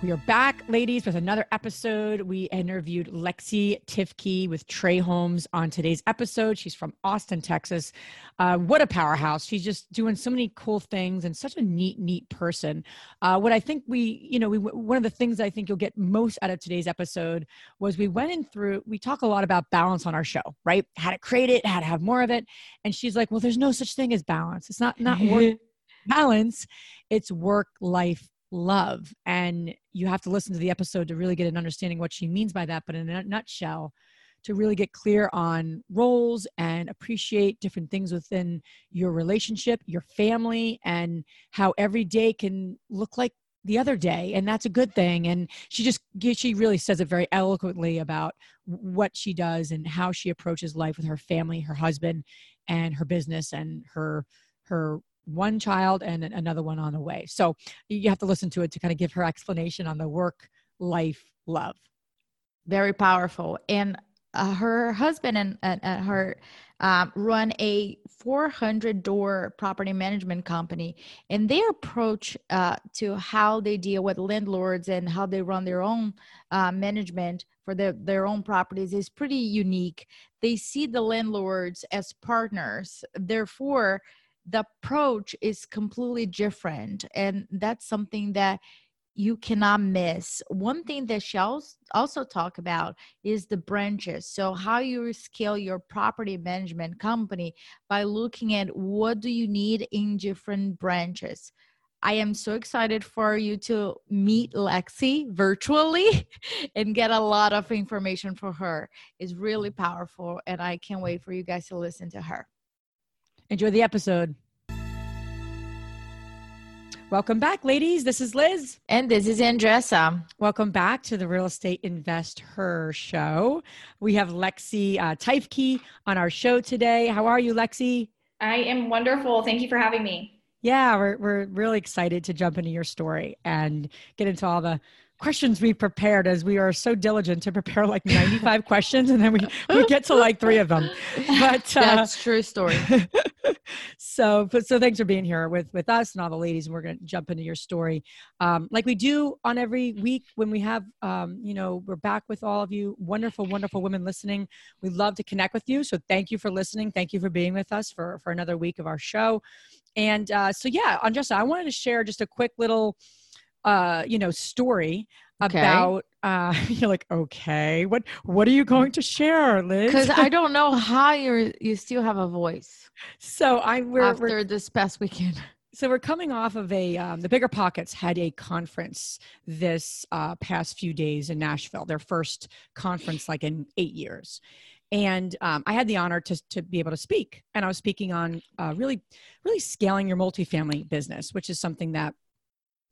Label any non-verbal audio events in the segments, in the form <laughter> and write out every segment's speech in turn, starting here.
We are back, ladies, with another episode. We interviewed Lexi Teifke with TRE Homes on today's episode. She's from Austin, Texas. Uh, what a powerhouse. She's just doing so many cool things and such a neat, neat person. Uh, what I think we, you know, we, one of the things I think you'll get most out of today's episode was we went in through, we talk a lot about balance on our show, right? How to create it, how to have more of it. And she's like, well, there's no such thing as balance. It's not, not work <laughs> balance. It's work life love. And you have to listen to the episode to really get an understanding what she means by that. But in a nutshell, to really get clear on roles and appreciate different things within your relationship, your family, and how every day can look like the other day and that's a good thing and she just she really says it very eloquently about what she does and how she approaches life with her family her husband and her business and her her one child and another one on the way. So you have to listen to it to kind of give her explanation on the work life love. Very powerful. And uh, her husband and, and, and her um, run a 400 door property management company and their approach uh, to how they deal with landlords and how they run their own uh, management for their, their own properties is pretty unique they see the landlords as partners therefore the approach is completely different and that's something that you cannot miss one thing that she also talk about is the branches so how you scale your property management company by looking at what do you need in different branches I am so excited for you to meet Lexi virtually <laughs> and get a lot of information for her. It's really powerful, and I can't wait for you guys to listen to her. Enjoy the episode. Welcome back, ladies. This is Liz. And this is Andressa. Welcome back to the Real Estate Invest Her show. We have Lexi uh, Teifke on our show today. How are you, Lexi? I am wonderful. Thank you for having me. Yeah, we're, we're really excited to jump into your story and get into all the questions we prepared as we are so diligent to prepare like 95 <laughs> questions and then we, we get to like three of them. But uh, that's true story. <laughs> So but so thanks for being here with with us and all the ladies and we're going to jump into your story. Um, like we do on every week when we have um, you know we're back with all of you wonderful wonderful women listening we love to connect with you. So thank you for listening. Thank you for being with us for for another week of our show. And uh, so yeah andressa i wanted to share just a quick little uh, you know, story okay. about uh <laughs> you're like okay what what are you going to share liz? Because i <laughs> don't know how you're you still have a voice so i we're, after we're, this past weekend. So we're coming off of a um, the bigger pockets had a conference this uh, past few days in nashville their first conference like in eight years. And um, i had the honor to, to be able to speak and i was speaking on uh, really really scaling your multifamily business which is something that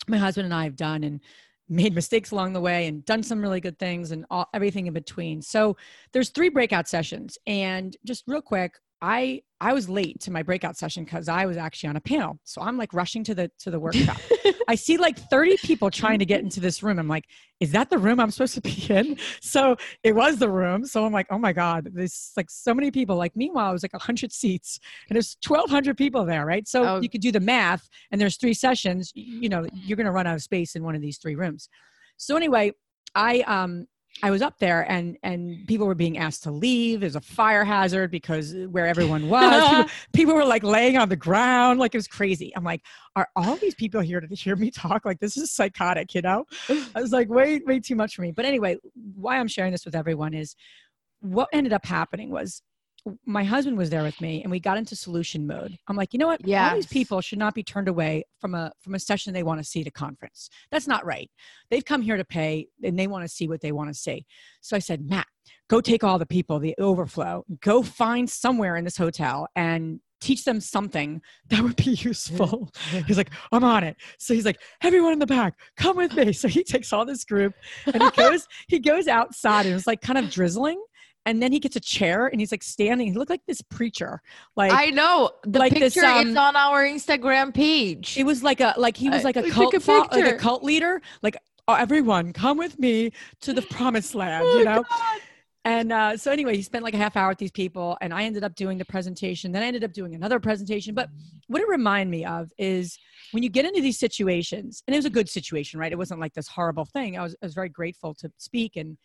my husband and I have done and made mistakes along the way and done some really good things and all, everything in between. So there's three breakout sessions and just real quick, I I was late to my breakout session because I was actually on a panel. So I'm like rushing to the to the workshop. <laughs> I see like 30 people trying to get into this room. I'm like, is that the room I'm supposed to be in? So it was the room. So I'm like, oh my God, there's like so many people. Like meanwhile, it was like 100 seats and there's 1,200 people there, right? So oh. you could do the math and there's three sessions, you know, you're going to run out of space in one of these three rooms. So anyway, I um I was up there and and people were being asked to leave. There's a fire hazard because uh, where everyone <laughs> was, people, people, were like laying on the ground, like it was crazy. I'm like, are all these people here to hear me talk? Like this is psychotic, you know? I was like, way way too much for me. But anyway, why I'm sharing this with everyone is what ended up happening was my husband was there with me and we got into solution mode. I'm like, you know what? Yeah. All these people should not be turned away from a from a session they want to see at a conference. That's not right. They've come here to pay and they want to see what they want to see. So I said, Matt, go take all the people, the overflow, go find somewhere in this hotel and teach them something <laughs> that would be useful. <laughs> he's like, I'm on it. So he's like, everyone in the back, come with me. <laughs> So he takes all this group and he goes, he goes outside and it's like kind of drizzling and then he gets a chair and he's like standing. He looked like this preacher. Like I know the like picture this, um, is on our Instagram page. it was like a like he was like a I cult a like a cult leader. Like oh, everyone, come with me to the promised land. Oh, You know. God. And uh, so anyway, he spent like a half hour with these people, and I ended up doing the presentation. Then I ended up doing another presentation. But what it reminded me of is when you get into these situations, and it was a good situation, right? It wasn't like this horrible thing. I was, I was very grateful to speak and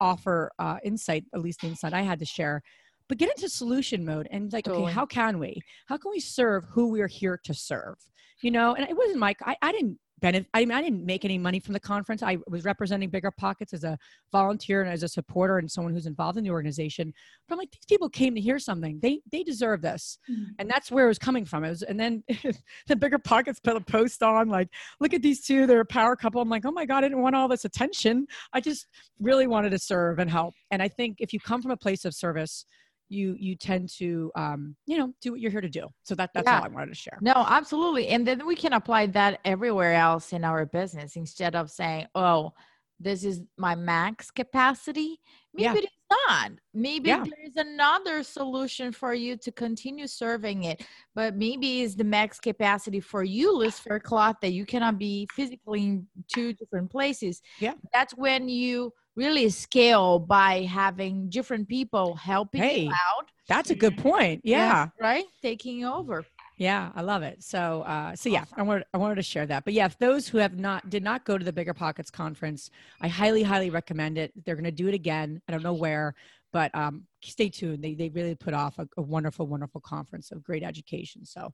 offer uh, insight, at least the insight I had to share. But get into solution mode and like, Totally. okay, how can we? How can we serve who we are here to serve? You know, and it wasn't Mike. I, I didn't benefit. I mean, I didn't make any money from the conference. I was representing Bigger Pockets as a volunteer and as a supporter and someone who's involved in the organization. But I'm like, these people came to hear something. They they deserve this, mm-hmm. and that's where it was coming from. It was, and then <laughs> the Bigger Pockets put a post on like, look at these two. They're a power couple. I'm like, oh my god, I didn't want all this attention. I just really wanted to serve and help. And I think if you come from a place of service. You, you tend to um, you know do what you're here to do so that that's Yeah. all I wanted to share No, absolutely. And then we can apply that everywhere else in our business instead of saying, oh, this is my max capacity. Maybe Yeah. it is not. Maybe Yeah. there is another solution for you to continue serving it. But maybe it's the max capacity for you, Liz Faircloth, that you cannot be physically in two different places. Yeah. That's when you really scale by having different people helping Hey, you out. that's a good point yeah Right? Taking over. Yeah, I love it. So, uh, so yeah, I wanted I wanted to share that. But yeah, if those who have not did not go to the Bigger Pockets conference, I highly highly recommend it. They're going to do it again. I don't know where, but um, stay tuned. They they really put off a, a wonderful wonderful conference of great education. So,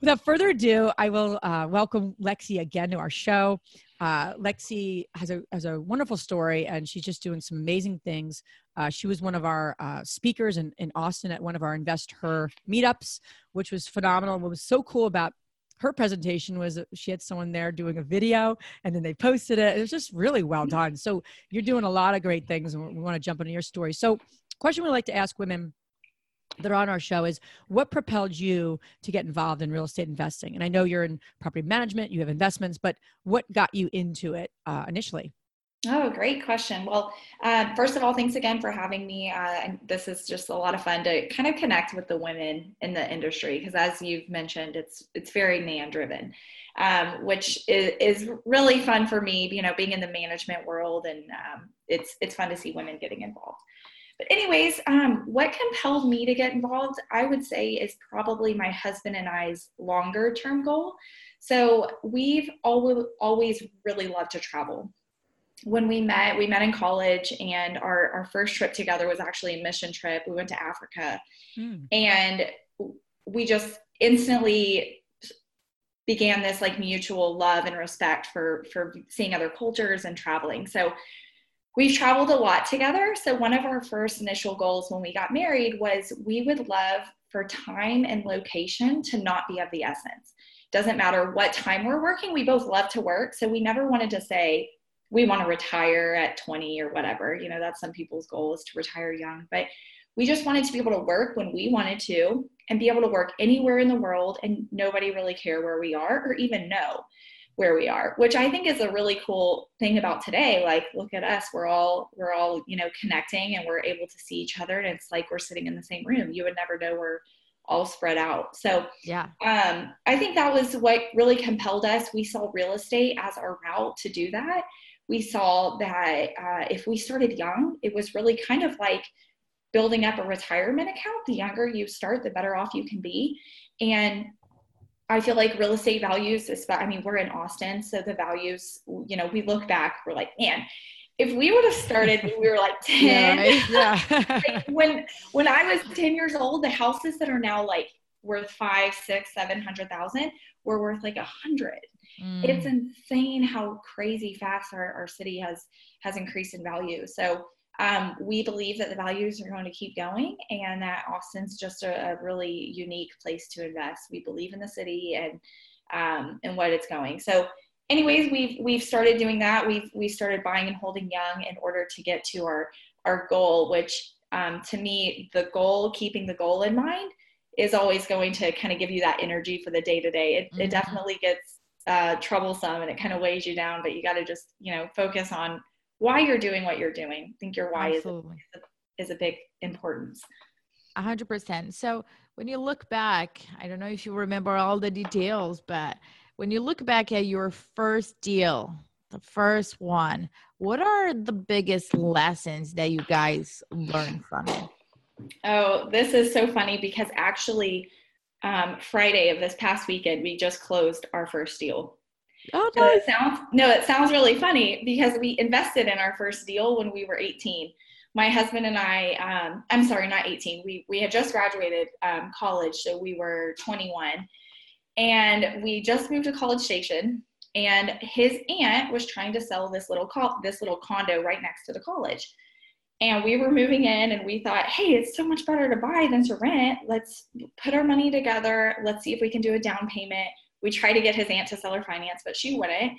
without further ado, I will uh, welcome Lexi again to our show. Uh, Lexi has a has a wonderful story, and she's just doing some amazing things. Uh, she was one of our uh, speakers in, in Austin at one of our Invest Her meetups, which was phenomenal. What was so cool about her presentation was she had someone there doing a video and then they posted it. It was just really well done. So you're doing a lot of great things, and we want to jump into your story. So, question we like to ask women that are on our show is what propelled you to get involved in real estate investing? And I know you're in property management, you have investments, but what got you into it uh, initially? Oh, great question. Well, uh, first of all, thanks again for having me. Uh, and this is just a lot of fun to kind of connect with the women in the industry because, as you've mentioned, it's it's very man driven, um, which is, is really fun for me. You know, being in the management world, and um, it's it's fun to see women getting involved. But anyways, um, what compelled me to get involved, I would say, is probably my husband and I's longer term goal. So we've always always really loved to travel when we met, we met in college, and our, our first trip together was actually a mission trip. We went to Africa, and we just instantly began this like mutual love and respect for for seeing other cultures and traveling. So we've traveled a lot together. So one of our first initial goals when we got married was we would love for time and location to not be of the essence. Doesn't matter what time we're working, we both love to work. So we never wanted to say, we want to retire at 20 or whatever. You know, that's some people's goal is to retire young. But we just wanted to be able to work when we wanted to and be able to work anywhere in the world and nobody really care where we are or even know where we are, which I think is a really cool thing about today. Like, look at us. We're all, we're all, you know, connecting and we're able to see each other. And it's like we're sitting in the same room. You would never know we're all spread out. So Yeah. um, I think that was what really compelled us. We saw real estate as our route to do that. We saw that uh, if we started young, it was really kind of like building up a retirement account. The younger you start, the better off you can be. And I feel like real estate values, I mean, we're in Austin, so the values, you know, we look back, we're like, man, if we would have started when we were like <laughs> 10, Yeah. <laughs> like when when I was 10 years old, the houses that are now like worth five, six, seven hundred thousand were worth like a hundred. Mm. It's insane how crazy fast our, our city has has increased in value. So um, we believe that the values are going to keep going and that Austin's just a, a really unique place to invest. We believe in the city and um, and what it's going. So anyways, we've we've started doing that. We've we started buying and holding young in order to get to our our goal, which um, to me, the goal, keeping the goal in mind, is always going to kind of give you that energy for the day to day. It it Mhm. definitely gets uh, troublesome and it kind of weighs you down, but you got to just you know focus on why you're doing what you're doing. I think your why is Absolutely. is a big importance. A hundred percent. So when you look back, I don't know if you remember all the details, but when you look back at your first deal, the first one, what are the biggest lessons that you guys learned from it? Oh, this is so funny because actually, um, Friday of this past weekend, we just closed our first deal. Oh, So it sounds no, it sounds really funny because we invested in our first deal when we were 18. My husband and I, um, I'm sorry, not 18. We we had just graduated um, college, so we were 21, and we just moved to College Station. And his aunt was trying to sell this little co- this little condo right next to the college. And we were moving in, and we thought, hey, it's so much better to buy than to rent. Let's put our money together. Let's see if we can do a down payment we tried to get his aunt to sell her finance, but she wouldn't.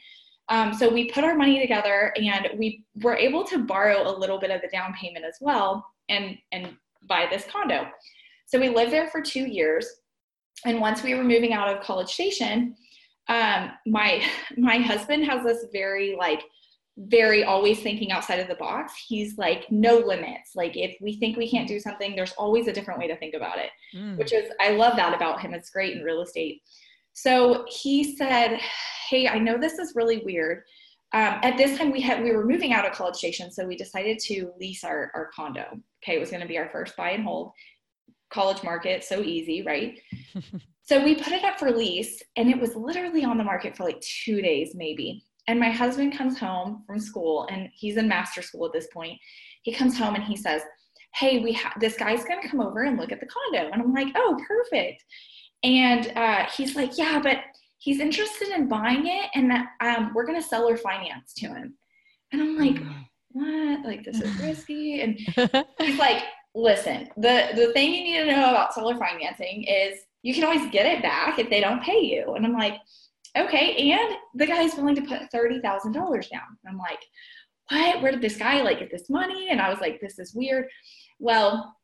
Um, so we put our money together and we were able to borrow a little bit of the down payment as well and, and buy this condo. So we lived there for two years. And once we were moving out of College Station, um, my <laughs> my husband has this very like very always thinking outside of the box. He's like no limits. Like if we think we can't do something, there's always a different way to think about it, Mm. which is I love that about him. It's great in real estate. So he said, "Hey, I know this is really weird. Um, at this time, we had we were moving out of College Station, so we decided to lease our our condo. Okay, it was going to be our first buy and hold. College market, so easy, right? <laughs> so we put it up for lease, and it was literally on the market for like two days, maybe. And my husband comes home from school, and he's in master school at this point. He comes home and he says, "Hey, we ha- this guy's going to come over and look at the condo," and I'm like, "Oh, perfect." And uh, he's like, yeah, but he's interested in buying it and that um, we're going to sell our finance to him. And I'm like, what? Like, this is <sighs> risky. And he's like, listen, the, the thing you need to know about seller financing is you can always get it back if they don't pay you. And I'm like, okay. And the guy's willing to put $30,000 down. And I'm like, what? Where did this guy like get this money? And I was like, this is weird. Well,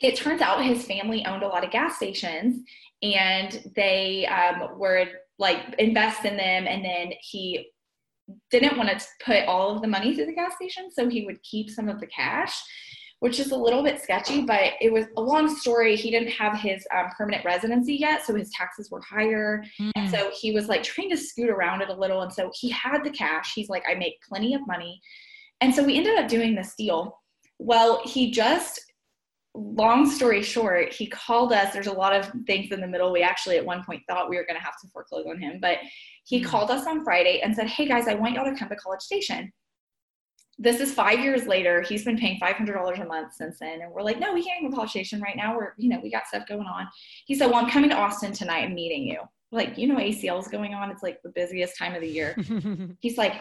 it turns out his family owned a lot of gas stations and they um, were like invest in them and then he didn't want to put all of the money through the gas station so he would keep some of the cash which is a little bit sketchy but it was a long story. He didn't have his um, permanent residency yet so his taxes were higher. And so he was like trying to scoot around it a little and so he had the cash. He's like i make plenty of money. And so we ended up doing this deal. Well he just long story short, he called us. There's a lot of things in the middle. We actually at one point thought we were going to have to foreclose on him, but he Mm. called us on Friday and said, Hey guys, I want y'all to come to College Station. This is five years later. He's been paying $500 a month since then. And we're like, No, we can't go to College Station right now. We're, you know, we got stuff going on. He said, Well, I'm coming to Austin tonight and meeting you. Like, you know, ACL is going on. It's like the busiest time of the year. <laughs> He's like,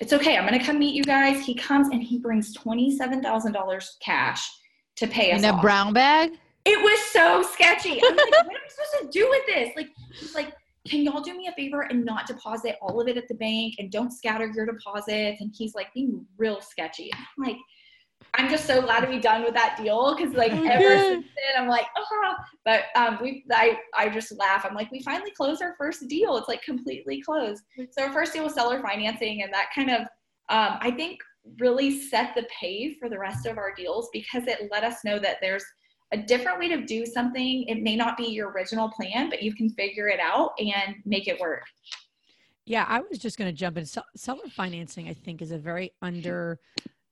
it's okay. I'm going to come meet you guys. He comes and he brings $27,000 cash to pay us In a off. brown bag? It was so sketchy. I'm like, <laughs> what am I supposed to do with this? Like, he's like, can y'all do me a favor and not deposit all of it at the bank and don't scatter your deposits? And he's like being real sketchy. I'm like, I'm just so glad to be done with that deal because like ever <laughs> since then I'm like, oh, but um, we I I just laugh. I'm like, we finally closed our first deal. It's like completely closed. So our first deal was seller financing, and that kind of um, I think really set the pace for the rest of our deals because it let us know that there's a different way to do something. It may not be your original plan, but you can figure it out and make it work. Yeah, I was just going to jump in. Sell- Seller financing, I think, is a very under,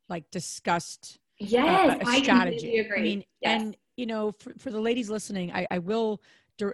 like, discussed uh, Yes, I strategy. completely agree. I mean, yes. and you know, for, for the ladies listening, I, I will,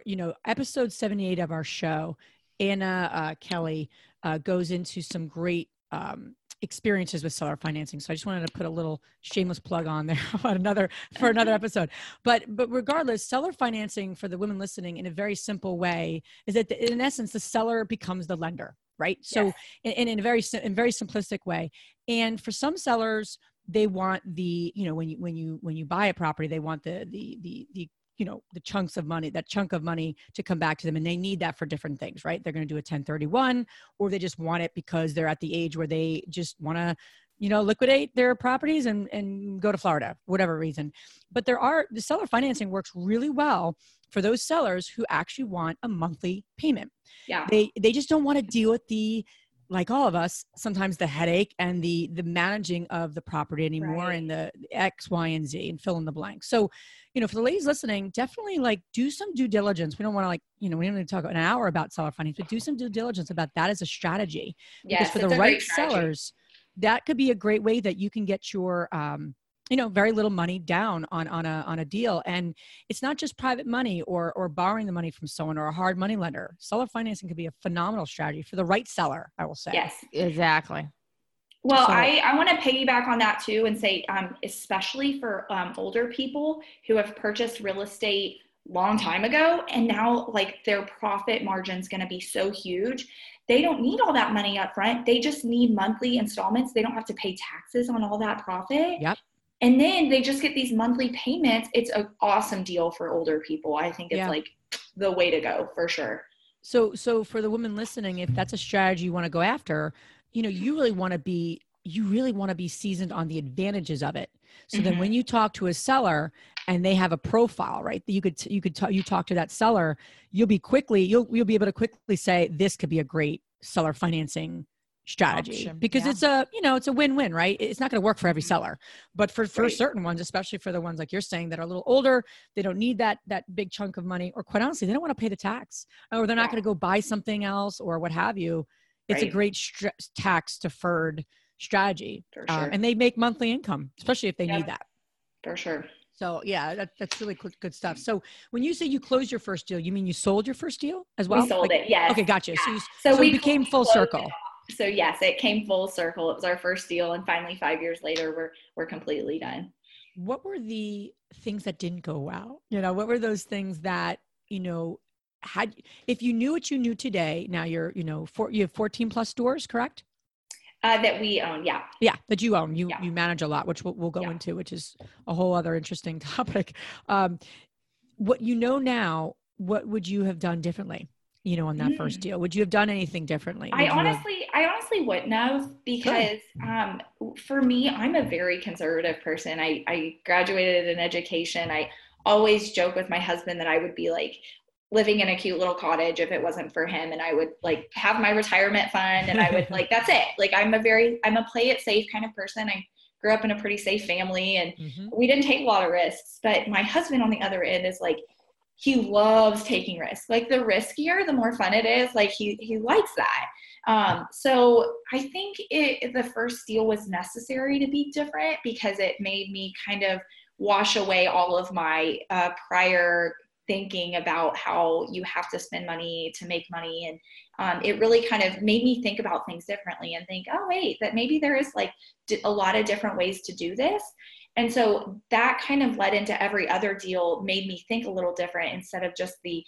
you know, episode seventy-eight of our show, Anna uh, Kelly uh, goes into some great um, experiences with seller financing. So I just wanted to put a little shameless plug on there <laughs> about another for another <laughs> episode. But but regardless, seller financing for the women listening in a very simple way is that the, in essence the seller becomes the lender, right? So Yes. in, in, a very in a very simplistic way. And for some sellers, they want the you know when you when you when you buy a property, they want the the the the you know the chunks of money that chunk of money to come back to them and they need that for different things right? They're going to do a 1031 or they just want it because they're at the age where they just want to you know liquidate their properties and and go to florida whatever reason. But there are the seller financing works really well for those sellers who actually want a monthly payment. Yeah. they they just don't want to deal with the like all of us, sometimes the headache and the the managing of the property anymore Right. and the X, Y, and Z and fill in the blank. So, you know, for the ladies listening, definitely like do some due diligence. We don't want to like, you know, we don't need to talk an hour about seller finance, but do some due diligence about that as a strategy. Yes, because for the right sellers, that could be a great way that you can get your um, you know, very little money down on on a on a deal. And it's not just private money or or borrowing the money from someone or a hard money lender. Seller financing could be a phenomenal strategy for the right seller, I will say. Yes. Exactly. Well, So- I, I want to piggyback on that too and say, um, especially for um, older people who have purchased real estate long time ago and now like their profit margin is going to be so huge. They don't need all that money up front. They just need monthly installments. They don't have to pay taxes on all that profit. Yep. And then they just get these monthly payments. It's an awesome deal for older people. I think it's Yeah. like the way to go for sure. So so for the women listening, if that's a strategy you want to go after, you know, you really want to be you really want to be seasoned on the advantages of it. So then Mhm. when you talk to a seller and they have a profile, right? You could you could talk you talk to that seller, you'll be quickly you'll you'll be able to quickly say this could be a great seller financing strategy Option, because yeah. it's a you know it's a win-win right it's not going to work for every Mhm. seller but for for Right. certain ones especially for the ones like you're saying that are a little older they don't need that that big chunk of money or quite honestly they don't want to pay the tax or they're not Yeah. going to go buy something else or what have you it's a great stra- tax deferred strategy For um, and they make monthly income especially if they Yeah. need that For sure. so yeah that, that's really good, good stuff so when you say you closed your first deal you mean you sold your first deal as well we sold Like- it. Yes. okay gotcha so, you, So so, we became full circle so yes, it came full circle. It was our first deal, and finally, five years later, we're we're completely done. what were the things that didn't go well you know what were those things that you know had if you knew what you knew today now you're you know four, you have 14 plus stores correct Uh, that we own, yeah. yeah that you own you Yeah. you manage a lot which we'll, we'll go Yeah. into which is a whole other interesting <laughs> topic um what you know now what would you have done differently you know on that first Mm. deal would you have done anything differently I Would have- honestly, I honestly wouldn't have because um, for me, I'm a very conservative person. I, I graduated in education. I always joke with my husband that I would be like living in a cute little cottage if it wasn't for him, and I would like have my retirement fund, and I would like that's it. <laughs> Like I'm a very, I'm a play it safe kind of person. I grew up in a pretty safe family, and Mhm. we didn't take a lot of risks. But my husband on the other end is like, he loves taking risks. Like the riskier, the more fun it is. Like he he likes that. Um, so I think it, the first deal was necessary to be different because it made me kind of wash away all of my uh, prior thinking about how you have to spend money to make money and um, it really kind of made me think about things differently and think oh wait that maybe there is like a lot of different ways to do this and so that kind of led into every other deal made me think a little different instead of just the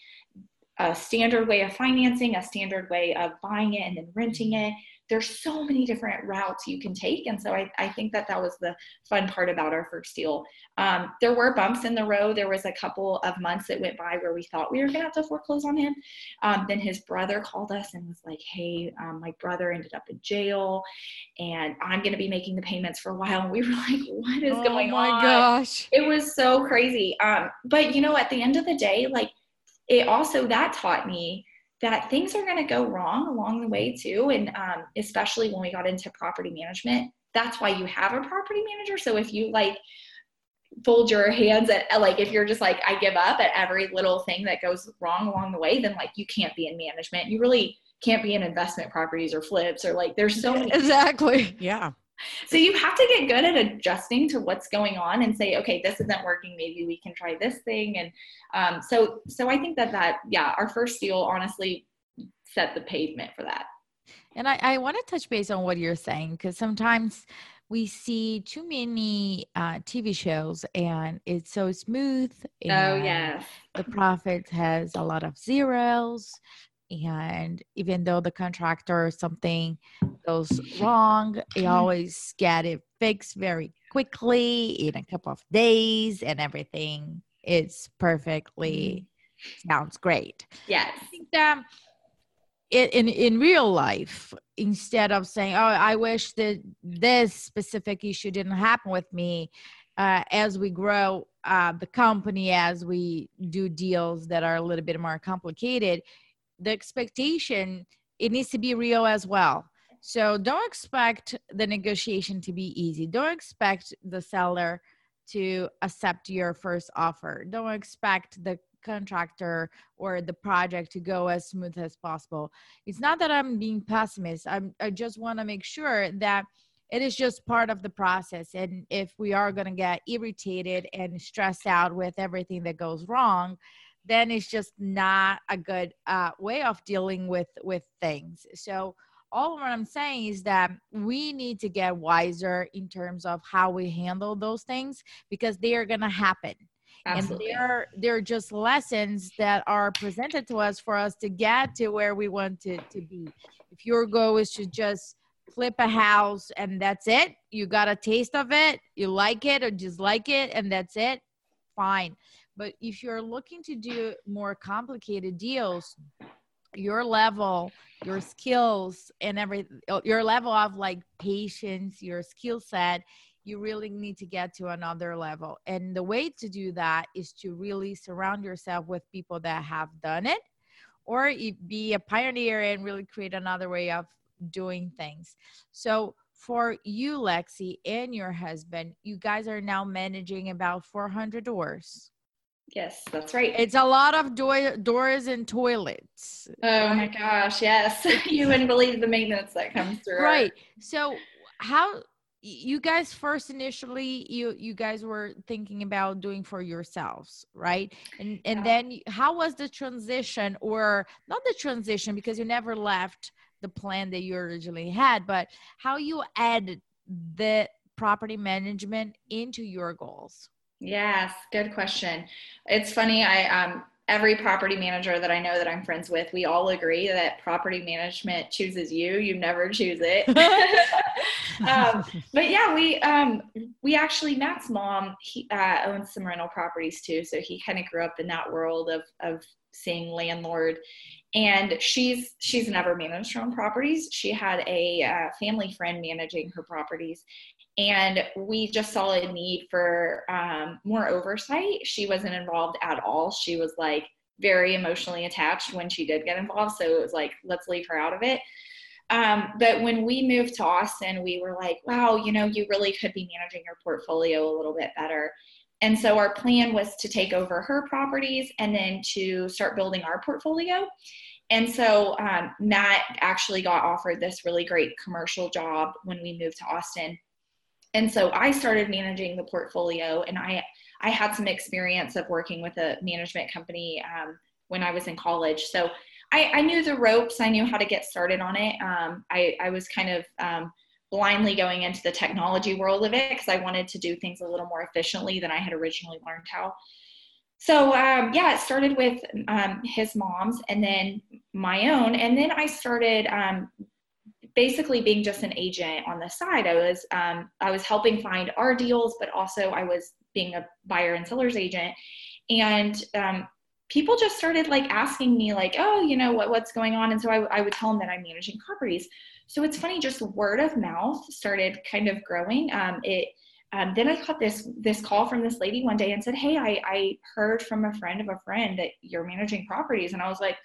a standard way of financing, a standard way of buying it and then renting it. There's so many different routes you can take. And so I, I think that that was the fun part about our first deal. Um, there were bumps in the road. There was a couple of months that went by where we thought we were going to have to foreclose on him. Um, then his brother called us and was like, hey, um, my brother ended up in jail and I'm going to be making the payments for a while. And we were <laughs> like, what is oh going on? Oh my gosh it was so crazy um but you know at the end of the day like it also that taught me that things are going to go wrong along the way too and um, especially when we got into property management that's why you have a property manager. So if you like fold your hands at like if you're just like i give up at every little thing that goes wrong along the way then like you can't be in management. You really can't be in investment properties or flips or like there's so many exactly. Yeah <laughs> so you have to get good at adjusting to what's going on and say, okay, this isn't working. Maybe we can try this thing. And um, so, so I think that that yeah, our first deal honestly set the pavement for that. And I, I want to touch base on what you're saying because sometimes we see too many uh, TV shows and it's so smooth. Oh yeah. The profit has a lot of zeros. And even though the contractor or something goes <laughs> wrong, they always get it fixed very quickly in a couple of days and everything is perfectly sounds great. yes, I think that in, in in real life, instead of saying, "Oh, I wish that this specific issue didn't happen with me," uh, as we grow uh, the company, as we do deals that are a little bit more complicated, the expectation it needs to be real as well. So don't expect the negotiation to be easy. Don't expect the seller to accept your first offer. Don't expect the contractor or the project to go as smooth as possible. It's not that I'm being pessimist. I'm, I just want to make sure that it is just part of the process. And if we are going to get irritated and stressed out with everything that goes wrong, then it's just not a good uh, way of dealing with with things. So all what I'm saying is that we need to get wiser in terms of how we handle those things because they are going to happen. Absolutely. And they're they're just lessons that are presented to us for us to get to where we want to, to be. If your goal is to just flip a house and that's it, you got a taste of it, you like it or dislike it, and that's it, fine. But if you're looking to do more complicated deals, your level, your skills, and every uh, your level of like patience, your skill set, you really need to get to another level. And the way to do that is to really surround yourself with people that have done it, or be a pioneer and really create another way of doing things. So for you, Lexi, and your husband, you guys are now managing about 400 doors. Yes, that's right. It's a lot of do- doors and toilets. Oh my gosh, yes. <laughs> you wouldn't believe the maintenance that comes through. Right. So, how you guys first initially you you guys were thinking about doing for yourselves, right? And and yeah. then how was the transition or not the transition because you never left the plan that you originally had, but how you add the property management into your goals? Yes, good question. It's funny. I um every property manager that I know that I'm friends with, we all agree that property management chooses you. You never choose it. <laughs> <laughs> um, but yeah, we um, we actually Matt's mom he uh, owns some rental properties too, so he kind of grew up in that world of of seeing landlord. And she's she's never managed her own properties. She had a uh, family friend managing her properties, and we just saw a need for um, more oversight. She wasn't involved at all. She was like very emotionally attached when she did get involved. So it was like, let's leave her out of it. Um, but when we moved to Austin, we were like, wow, you know, you really could be managing your portfolio a little bit better. And so our plan was to take over her properties and then to start building our portfolio. And so um, Matt actually got offered this really great commercial job when we moved to Austin and so I started managing the portfolio, and I I had some experience of working with a management company um, when I was in college. So I, I, knew the ropes. I knew how to get started on it. Um, I, I was kind of um, blindly going into the technology world of it because I wanted to do things a little more efficiently than I had originally learned how. So um, yeah, it started with um, his mom's and then my own, and then I started um, basically being just an agent on the side. I was um, I was helping find our deals, but also I was being a buyer and seller's agent. And um, people just started like asking me like, oh, you know what what's going on, and so I, I would tell them that I'm managing properties. So it's funny, just word of mouth started kind of growing. Um, it um, then I got this this call from this lady one day and said, "Hey, I, I heard from a friend of a friend that you're managing properties," and I was like,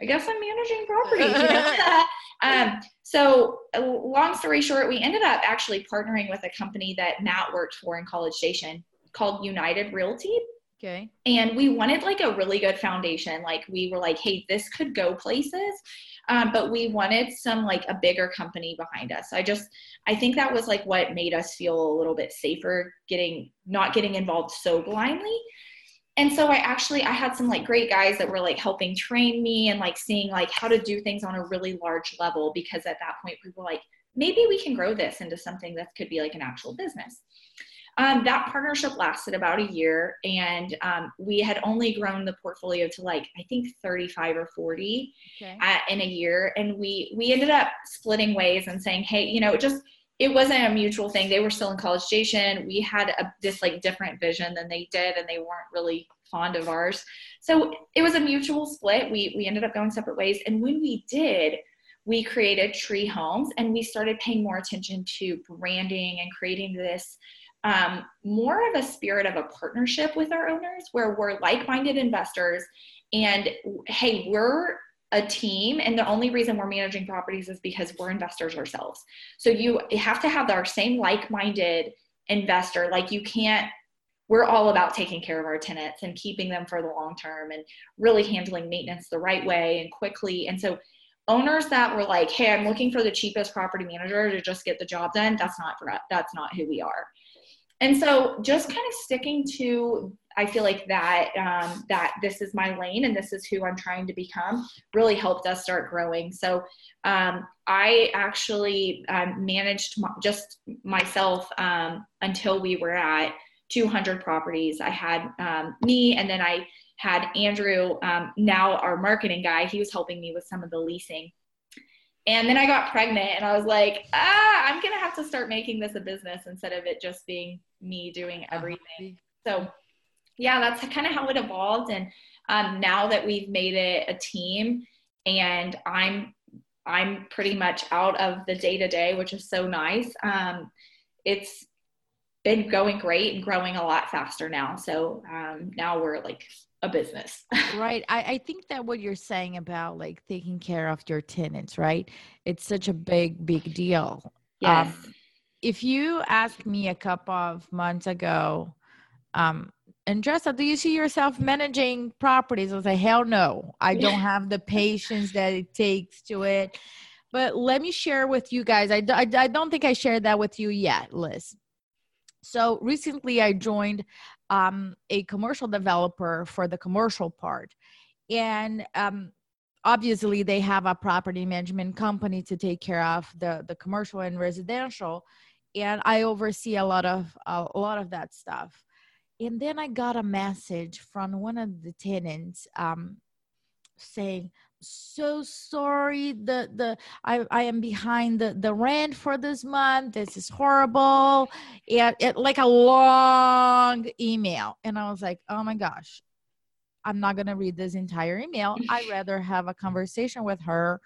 "I guess I'm managing properties." <laughs> You <laughs> know? Um, so, uh, long story short, we ended up actually partnering with a company that Matt worked for in College Station called United Realty. Okay. And we wanted like a really good foundation. Like we were like, hey, this could go places. Um, but we wanted some like a bigger company behind us. I just, I think that was like what made us feel a little bit safer getting, not getting involved so blindly and so i actually i had some like great guys that were like helping train me and like seeing like how to do things on a really large level because at that point we were like maybe we can grow this into something that could be like an actual business um, that partnership lasted about a year and um, we had only grown the portfolio to like i think 35 or 40 okay. in a year and we we ended up splitting ways and saying hey you know just it wasn't a mutual thing. They were still in College Station. We had a, this like different vision than they did, and they weren't really fond of ours. So it was a mutual split. We we ended up going separate ways. And when we did, we created TRE Homes, and we started paying more attention to branding and creating this um, more of a spirit of a partnership with our owners, where we're like-minded investors, and hey, we're a team and the only reason we're managing properties is because we're investors ourselves. So you have to have our same like-minded investor like you can't we're all about taking care of our tenants and keeping them for the long term and really handling maintenance the right way and quickly. And so owners that were like hey i'm looking for the cheapest property manager to just get the job done that's not for us that's not who we are. And so just kind of sticking to I feel like that um, that this is my lane and this is who I'm trying to become really helped us start growing. So um, I actually um, managed just myself um, until we were at 200 properties. I had um, me, and then I had Andrew, um, now our marketing guy. He was helping me with some of the leasing. And then I got pregnant, and I was like, ah, I'm gonna have to start making this a business instead of it just being me doing uh-huh. everything. So yeah, that's kind of how it evolved. And um, now that we've made it a team, and I'm I'm pretty much out of the day to day, which is so nice. Um, it's been going great and growing a lot faster now. So um, now we're like a business. <laughs> right. I, I think that what you're saying about like taking care of your tenants, right? It's such a big, big deal. Yes. Um, if you asked me a couple of months ago, um, Andressa, do you see yourself managing properties? I was like, hell no. I don't <laughs> have the patience that it takes to it. But let me share with you guys. I, I, I don't think I shared that with you yet, Liz. So recently I joined um, a commercial developer for the commercial part. And um, obviously they have a property management company to take care of the, the commercial and residential. And I oversee a lot of a lot of that stuff and then I got a message from one of the tenants um, saying, so sorry the the i i am behind the the rent for this month. This is horrible. It, it like a long email. And i was like oh my gosh i'm not going to read this entire email. <laughs> I'd rather have a conversation with her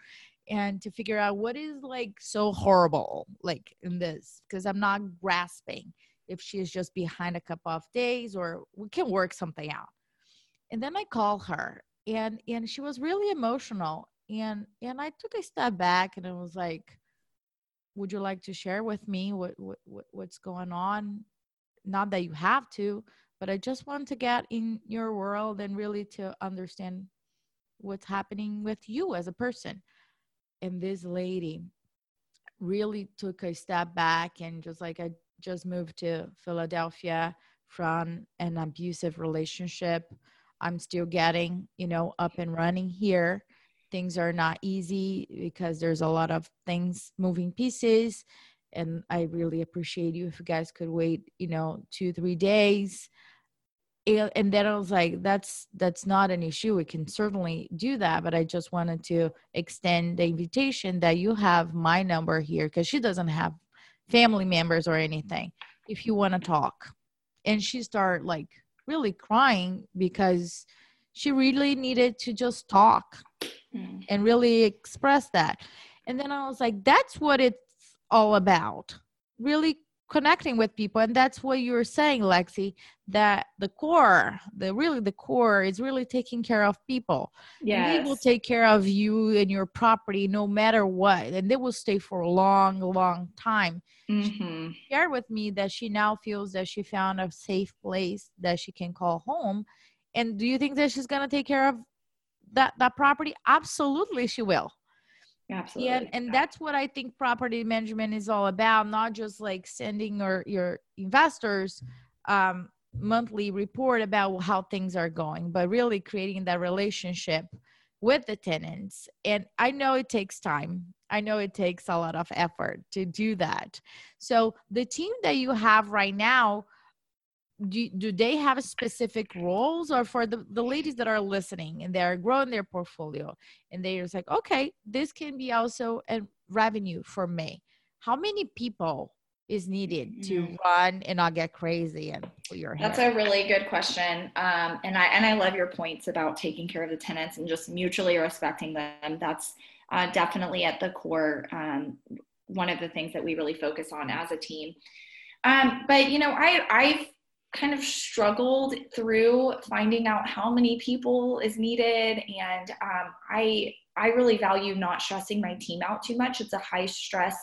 and to figure out what is like so horrible like in this because i'm not grasping if she's just behind a couple of days or we can work something out. And then i call her and and she was really emotional and and i took a step back and it was like would you like to share with me what, what what's going on? Not that you have to but i just want to get in your world and really to understand what's happening with you as a person. And this lady really took a step back and just like i just moved to Philadelphia from an abusive relationship. I'm still getting, you know, up and running here. Things are not easy because there's a lot of things moving pieces. And I really appreciate you if you guys could wait, you know, two, three days. And then I was like, that's that's not an issue. We can certainly do that. But I just wanted to extend the invitation that you have my number here because she doesn't have family members or anything if you want to talk. And she started like really crying because she really needed to just talk mm. and really express that. And then i was like that's what it's all about. Really connecting with people. And that's what you were saying lexi that the core the really the core is really taking care of people. Yeah they will take care of you and your property no matter what. And they will stay for a long long time. Mm-hmm. she shared with me that she now feels that she found a safe place that she can call home. And do you think that she's going to take care of that that property? Absolutely she will Absolutely. Yeah, and that's what I think property management is all about, not just like sending your your investors um, monthly report about how things are going, but really creating that relationship with the tenants. And I know it takes time. I know it takes a lot of effort to do that. So the team that you have right now, do, do they have specific roles or for the, the ladies that are listening and they're growing their portfolio and they're just like okay this can be also a revenue for me how many people is needed to mm-hmm. run and not get crazy and pull your hair? That's a really good question. Um, and I and I love your points about taking care of the tenants and just mutually respecting them. That's uh, definitely at the core. Um, one of the things that we really focus on as a team. Um, but you know, I I've kind of struggled through finding out how many people is needed and um, i I really value not stressing my team out too much. It's a high stress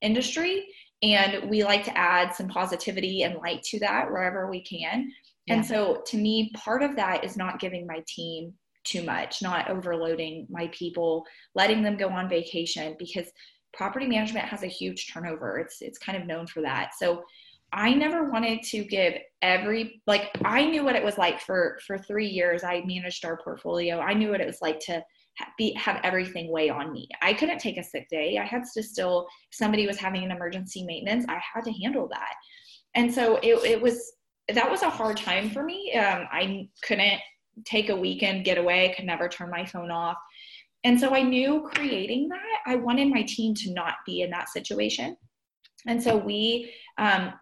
industry and we like to add some positivity and light to that wherever we can. Yeah. And so to me, part of that is not giving my team too much, not overloading my people, letting them go on vacation because property management has a huge turnover. It's it's kind of known for that. So I never wanted to give every like I knew what it was like for for 3 years I managed our portfolio. I knew what it was like to be have everything weigh on me. I couldn't take a sick day. I had to still somebody was having an emergency maintenance, I had to handle that. And so it it was that was a hard time for me. Um, I couldn't take a weekend getaway, could never turn my phone off. And so I knew creating that, I wanted my team to not be in that situation. And so we, um,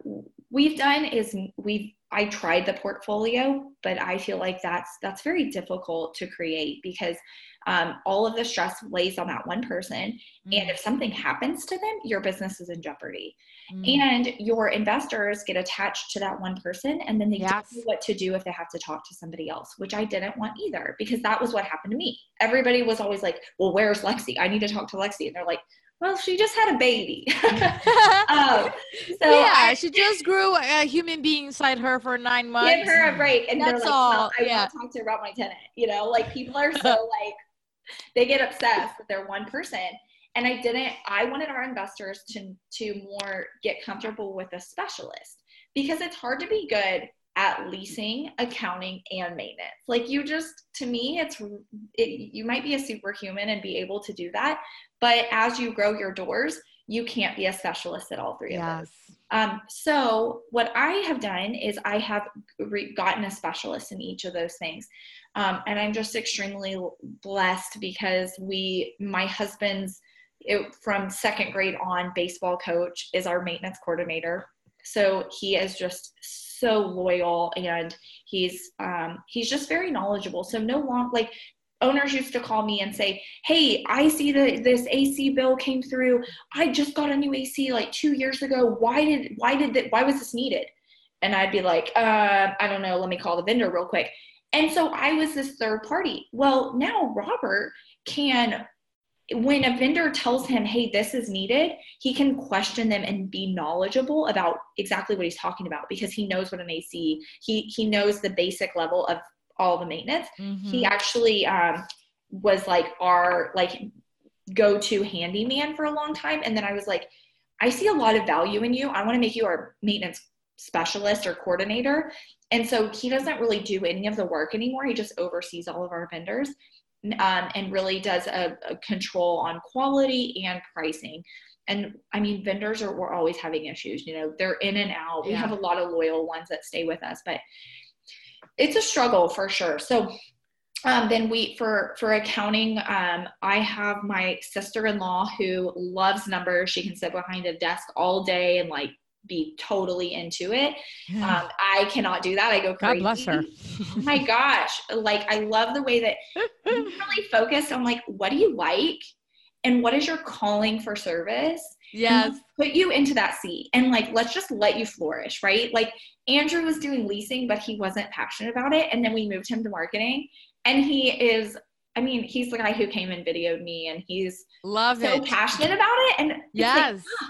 we've done is we've I tried the portfolio, but I feel like that's that's very difficult to create because um, all of the stress lays on that one person. Mm-hmm. And if something happens to them, your business is in jeopardy. Mm-hmm. And your investors get attached to that one person and then they yes. don't know what to do if they have to talk to somebody else, which I didn't want either because that was what happened to me. Everybody was always like, Well, where's Lexi? I need to talk to Lexi. And they're like, well, she just had a baby. <laughs> <laughs> um, so yeah, I, she just grew a human being inside her for nine months. Give her a break, and that's like, all. Well, I yeah. want to talk to her about my tenant. You know, like people are so <laughs> like they get obsessed with their one person and i didn't i wanted our investors to to more get comfortable with a specialist because it's hard to be good at leasing accounting and maintenance like you just to me it's it, you might be a superhuman and be able to do that but as you grow your doors you can't be a specialist at all three yes. of those um, so what i have done is i have re- gotten a specialist in each of those things um, and I'm just extremely blessed because we, my husband's it, from second grade on baseball coach is our maintenance coordinator. So he is just so loyal and he's um, he's just very knowledgeable. So no long like owners used to call me and say, "Hey, I see that this AC bill came through. I just got a new AC like two years ago. Why did why did that? Why was this needed?" And I'd be like, uh, "I don't know. Let me call the vendor real quick." And so I was this third party. Well, now Robert can, when a vendor tells him, hey, this is needed, he can question them and be knowledgeable about exactly what he's talking about because he knows what an AC, he, he knows the basic level of all the maintenance. Mm-hmm. He actually um, was like our like go-to handyman for a long time. And then I was like, I see a lot of value in you. I want to make you our maintenance specialist or coordinator. And so he doesn't really do any of the work anymore. He just oversees all of our vendors um, and really does a, a, control on quality and pricing. And I mean, vendors are we're always having issues. You know, they're in and out. We yeah. have a lot of loyal ones that stay with us, but it's a struggle for sure. So um, then we for for accounting um, i have my sister-in-law who loves numbers she can sit behind a desk all day and like be totally into it. Um, I cannot do that. I go crazy. God bless her. oh my <laughs> gosh. Like, I love the way that you really focus on like, what do you like? And what is your calling for service? Yes. Put you into that seat and like, let's just let you flourish, right? Like, Andrew was doing leasing, but he wasn't passionate about it. And then we moved him to marketing. And he is I mean, he's the guy who came and videoed me, and he's love so it. passionate about it. And yes, like.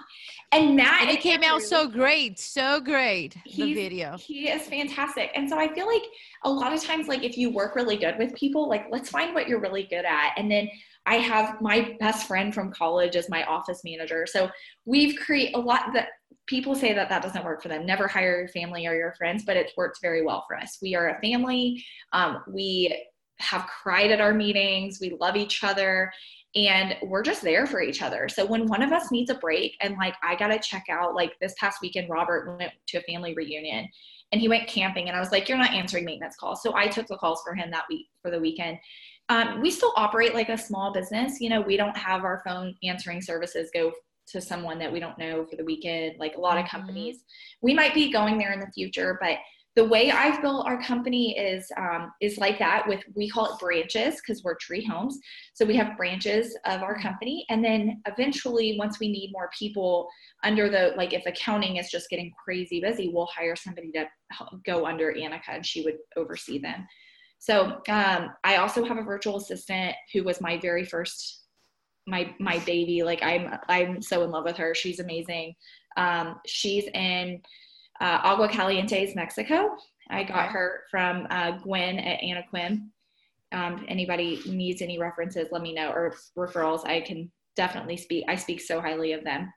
And Matt, and it came out so great, so great. The video, he is fantastic. And so I feel like a lot of times, like if you work really good with people, like let's find what you're really good at, and then. I have my best friend from college as my office manager. So we've created a lot that people say that that doesn't work for them. Never hire your family or your friends, but it works very well for us. We are a family. Um, we have cried at our meetings. We love each other and we're just there for each other. So when one of us needs a break and like I got to check out like this past weekend Robert went to a family reunion and he went camping and I was like you're not answering maintenance calls. So I took the calls for him that week for the weekend. Um, we still operate like a small business. You know, we don't have our phone answering services go to someone that we don't know for the weekend like a lot of mm-hmm. companies. We might be going there in the future, but the way I've built our company is um, is like that. With we call it branches because we're TRE Homes. So we have branches of our company, and then eventually, once we need more people under the like, if accounting is just getting crazy busy, we'll hire somebody to go under Annika, and she would oversee them. So um, I also have a virtual assistant who was my very first my my baby. Like I'm I'm so in love with her. She's amazing. Um, she's in uh, Aguascalientes, Mexico. I got her from uh, Gwen at Anequim. Um, anybody needs any references, let me know or referrals. I can definitely speak. I speak so highly of them.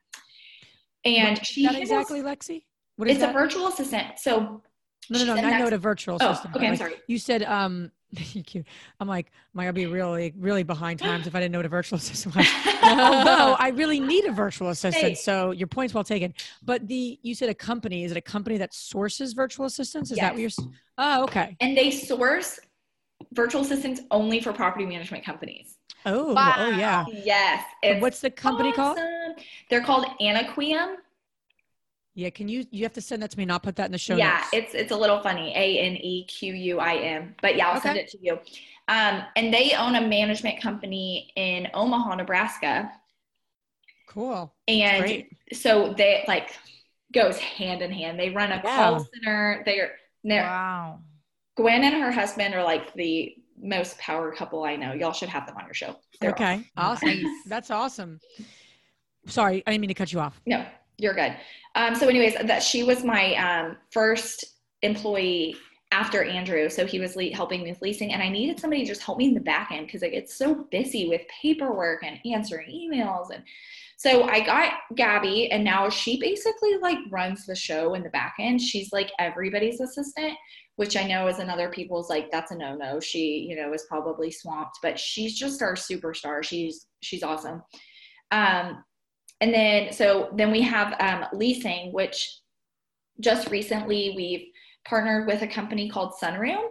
And what she exactly, Lexi. What is it? it's that? a virtual assistant. So no, no, no. I know what a virtual oh, assistant. Okay, I'm sorry. You said um <laughs> I'm like, am I gonna be really, really behind times if I didn't know what a virtual assistant was? <laughs> Although I really need a virtual assistant, hey. so your point's well taken. But the you said a company. Is it a company that sources virtual assistants? Is yes. that what you're? Oh, okay. And they source virtual assistants only for property management companies. Oh, oh wow. oh yeah. Yes. What's the company awesome. called? They're called Anequim. Yeah, can you you have to send that to me and I'll put that in the show yeah, notes. it's it's a little funny. A N E Q U I M. But yeah, I'll okay. send it to you. Um, and they own a management company in Omaha, Nebraska. Cool. And Great. so they like goes hand in hand. They run a yeah. call center. They're, they're wow. Gwen and her husband are like the most power couple I know. Y'all should have them on your show. They're okay. Awesome. awesome. That's awesome. Sorry, I didn't mean to cut you off. No, you're good. Um, so, anyways, that she was my um, first employee after Andrew. So he was le- helping me with leasing, and I needed somebody to just help me in the back end because I get so busy with paperwork and answering emails. And so I got Gabby, and now she basically like runs the show in the back end. She's like everybody's assistant, which I know is another people's like that's a no no. She you know is probably swamped, but she's just our superstar. She's she's awesome. Um, and then, so then we have um, leasing, which just recently we've partnered with a company called Sunroom.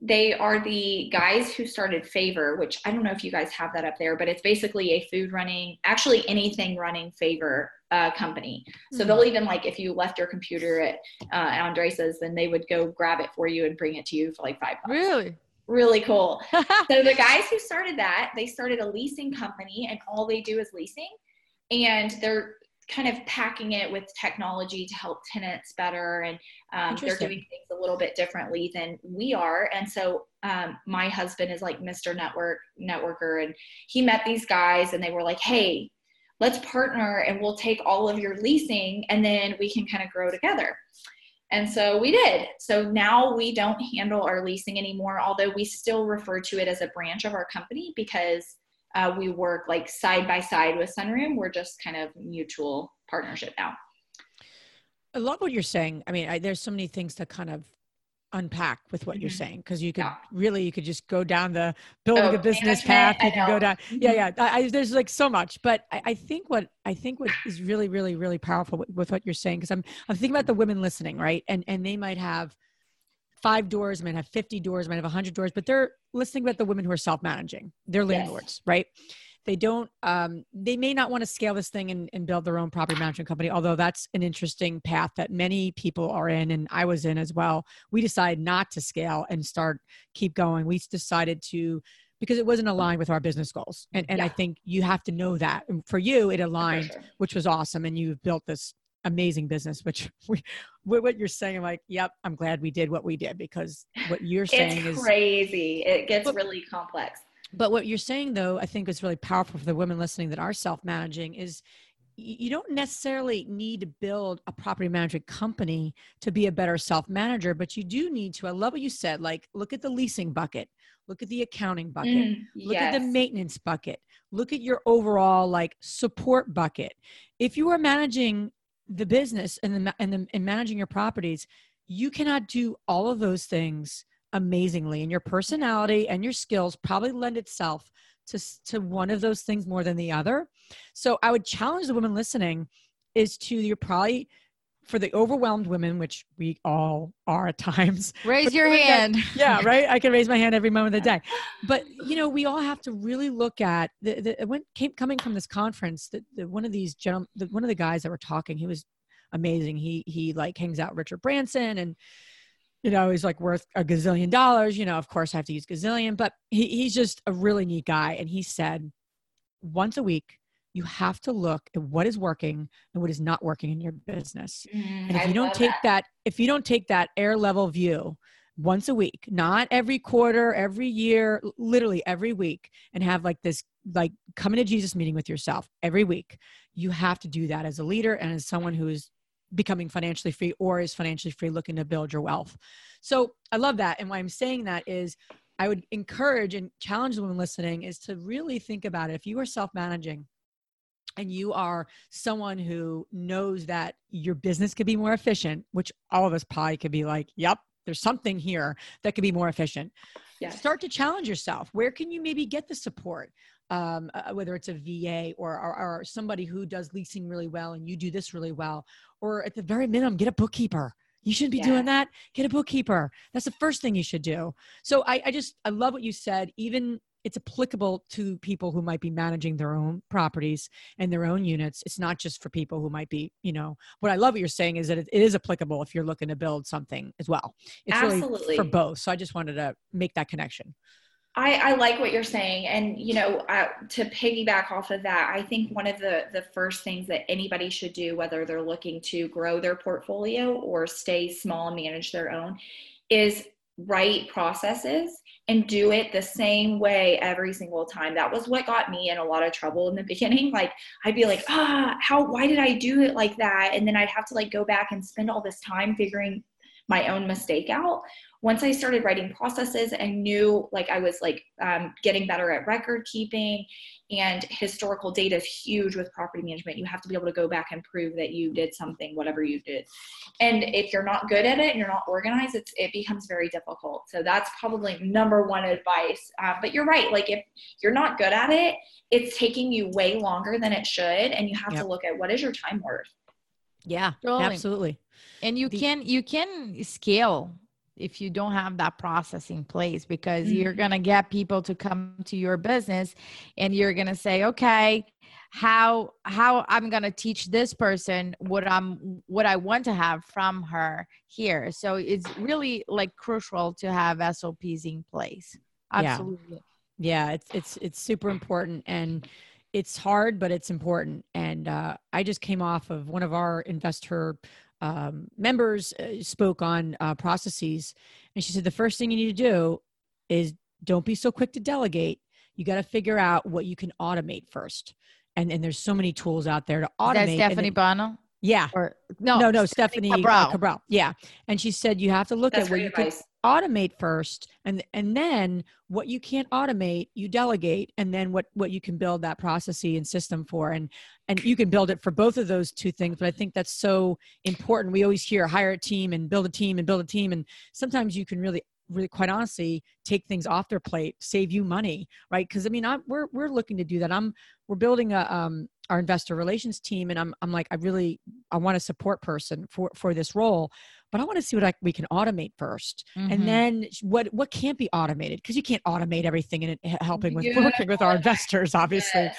They are the guys who started Favor, which I don't know if you guys have that up there, but it's basically a food running, actually anything running Favor uh, company. So mm-hmm. they'll even like if you left your computer at uh, Andresa's, then they would go grab it for you and bring it to you for like five bucks. Really? Really cool. <laughs> so the guys who started that, they started a leasing company, and all they do is leasing and they're kind of packing it with technology to help tenants better and um, they're doing things a little bit differently than we are. And so um, my husband is like mr network networker and he met these guys and they were like hey let's partner and we'll take all of your leasing and then we can kind of grow together. And so we did. So now we don't handle our leasing anymore although we still refer to it as a branch of our company because uh, we work like side by side with Sunroom. We're just kind of mutual partnership now. I love what you're saying. I mean, I, there's so many things to kind of unpack with what mm-hmm. you're saying because you could yeah. really you could just go down the building oh, a business path you can go down yeah yeah I, there's like so much but I, I, think what i think what is really really really powerful with, with what you're saying because i'm i'm thinking about the women listening right and and they might have five doors, might have 50 doors, might have 100 doors, but they're listening about the women who are self managing. They're landlords, yes. right? They don't, um, they may not want to scale this thing and, and build their own property management company, although that's an interesting path that many people are in, and I was in as well. We decided not to scale and start, keep going. We decided to, because it wasn't aligned with our business goals. And, and yeah. I think you have to know that. And for you, it aligned, sure. which was awesome. And you've built this amazing business which <laughs> we, what you're saying I'm like yep i'm glad we did what we did because what you're saying it's is crazy it gets but, really complex but what you're saying though i think is really powerful for the women listening that are self-managing is you don't necessarily need to build a property management company to be a better self manager, but you do need to. I love what you said. Like, look at the leasing bucket, look at the accounting bucket, mm, look yes. at the maintenance bucket, look at your overall like support bucket. If you are managing the business and the and the and managing your properties, you cannot do all of those things amazingly, and your personality and your skills probably lend itself to to one of those things more than the other. So I would challenge the women listening is to you're probably for the overwhelmed women, which we all are at times. <laughs> Raise your hand. That, yeah, <laughs> right. I can raise my hand every moment of the day. <laughs> But you know, we all have to really look at the, the when came coming from this conference. That the, one of these gentlemen, the, one of the guys that were talking, he was amazing. He he like hangs out Richard Branson and you know he's like worth a gazillion dollars. You know, of course I have to use gazillion, but he, he's just a really neat guy. And he said once a week you have to look at what is working and what is not working in your business. Mm, and if I you don't take that. that, if you don't take that air level view once a week, not every quarter, every year, literally every week, and have like this like coming to Jesus meeting with yourself every week. You have to do that as a leader and as someone who is becoming financially free or is financially free looking to build your wealth. So I love that. And why I'm saying that is I would encourage and challenge the women listening is to really think about it. If you are self managing, and you are someone who knows that your business could be more efficient, which all of us probably could be like, yep, there's something here that could be more efficient. Yes. Start to challenge yourself. Where can you maybe get the support? Um, uh, whether it's a VA or, or, or somebody who does leasing really well and you do this really well, or at the very minimum, get a bookkeeper. You shouldn't be yeah. doing that. Get a bookkeeper. That's the first thing you should do. So I, I just, I love what you said. Even it's applicable to people who might be managing their own properties and their own units. It's not just for people who might be, you know, what I love what you're saying is that it, is applicable if you're looking to build something as well. It's Absolutely. really for both. So I just wanted to make that connection. I, I, like what you're saying, and you know, uh, to piggyback off of that, I think one of the the first things that anybody should do, whether they're looking to grow their portfolio or stay small and manage their own, is write processes and do it the same way every single time. That was what got me in a lot of trouble in the <laughs> beginning. Like I'd be like, ah, how why did I do it like that? And then I'd have to like go back and spend all this time figuring my own mistake out once I started writing processes and knew like I was like um, getting better at record keeping and historical data is huge with property management. You have to be able to go back and prove that you did something, whatever you did. And if you're not good at it and you're not organized, it's, it becomes very difficult. So that's probably number one advice. Uh, but you're right. Like if you're not good at it, it's taking you way longer than it should. And you have yep. to look at what is your time worth. Yeah, totally. absolutely. And you the, can you can scale if you don't have that process in place because mm-hmm. you're going to get people to come to your business and you're going to say okay how how i'm going to teach this person what i'm what i want to have from her here. So it's really like crucial to have SOPs in place. Absolutely. Yeah, yeah it's it's it's super important and it's hard but it's important. And uh, i just came off of one of our investor um, members uh, spoke on uh, processes, and she said the first thing you need to do is don't be so quick to delegate. You got to figure out what you can automate first, and and there's so many tools out there to automate. That's Stephanie Bono. Yeah. Or no, no, no, Stephanie, Stephanie Cabral. Uh, Cabral. Yeah, and she said you have to look That's at what you advice. can automate first and and then what you can't automate you delegate and then what what you can build that process and system for and and you can build it for both of those two things but i think that's so important we always hear hire a team and build a team and build a team and sometimes you can really really quite honestly take things off their plate save you money right because i mean I'm, we're we're looking to do that i'm we're building a um our investor relations team and i'm i'm like i really i want a support person for for this role but I want to see what I, we can automate 1st mm-hmm. and then what what can't be automated because you can't automate everything in helping with yeah. working with our investors, obviously. Yes.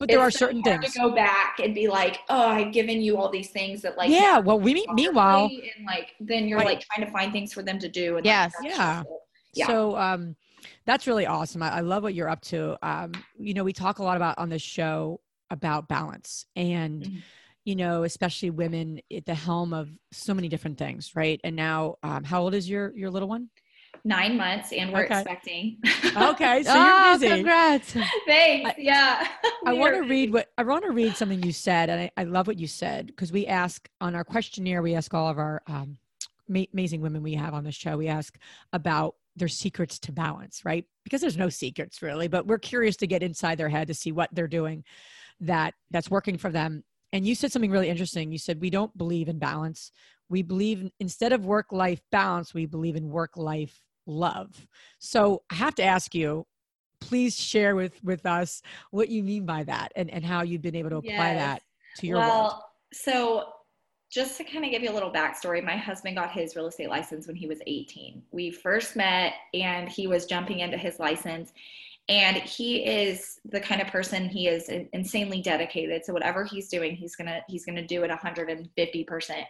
But there it's are certain things. To go back and be like, oh, I've given you all these things that like. Yeah. Well, we mean, meanwhile, and like then you're right. like trying to find things for them to do. And yes. yeah. yeah. So um, that's really awesome. I, I love what you're up to. Um, you know, we talk a lot about on this show about balance and. Mm-hmm you know, especially women at the helm of so many different things, right? And now, um, how old is your your little one? Nine months, and we're okay. expecting. okay, so <laughs> oh, you're busy. Congrats! <laughs> Thanks. I, yeah. <laughs> I want to read what I want to read something you said, and I, I love what you said because we ask on our questionnaire, we ask all of our um, ma- amazing women we have on the show, we ask about their secrets to balance, right? Because there's no secrets really, but we're curious to get inside their head to see what they're doing that that's working for them and you said something really interesting. You said, We don't believe in balance. We believe instead of work life balance, we believe in work life love. So I have to ask you, please share with, with us what you mean by that and, and how you've been able to apply yes. that to your well, world. So just to kind of give you a little backstory, my husband got his real estate license when he was 18. We first met and he was jumping into his license and he is the kind of person he is insanely dedicated. So whatever he's doing he's gonna he's gonna do it 150 percent.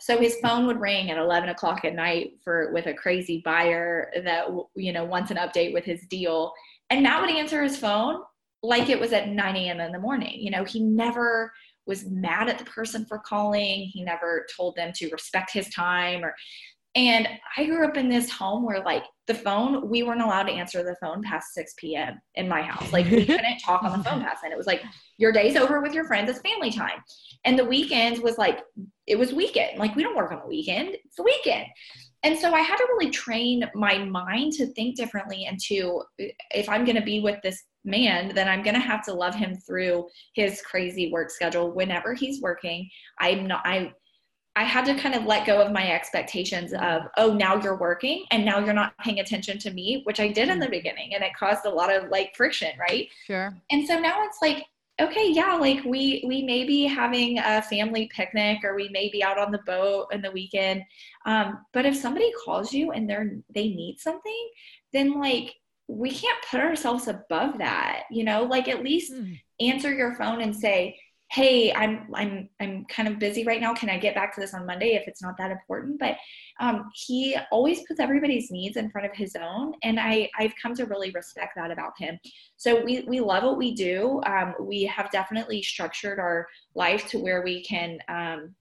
So his phone would ring at 11 o'clock at night for with a crazy buyer that you know wants an update with his deal. And matt would answer his phone like it was at 9 a.m in the morning. You know he never was mad at the person for calling. He never told them to respect his time or And I grew up in this home where like the phone, we weren't allowed to answer the phone past 6 p.m. in my house. Like we couldn't <laughs> talk on the phone past then. It was like your day's over with your friends, it's family time. And the weekend was like, it was weekend. Like we don't work on the weekend, it's the weekend. And so I had to really train my mind to think differently and to, if I'm going to be with this man, then I'm going to have to love him through his crazy work schedule whenever he's working. I'm not, I, I had to kind of let go of my expectations of, oh, now you're working and now you're not paying attention to me, which I did in the beginning. And it caused a lot of like friction, right? Sure. And so now it's like, okay, yeah, like we we may be having a family picnic or we may be out on the boat in the weekend. Um, but if somebody calls you and they're they need something, then like we can't put ourselves above that, you know, like at least mm. answer your phone and say, hey i'm i'm i'm kind of busy right now. Can i get back to this on monday if it's not that important? But um, he always puts everybody's needs in front of his own and i i've come to really respect that about him. So we we love what we do. Um, we have definitely structured our life to where we can um,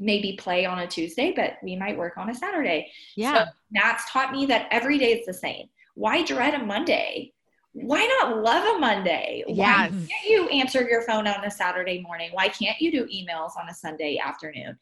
maybe play on a tuesday but we might work on a saturday. Yeah. so that's taught me that every day is the same. Why dread a monday why not love a Monday? Yes. Why can't you answer your phone on a Saturday morning? Why can't you do emails on a Sunday afternoon?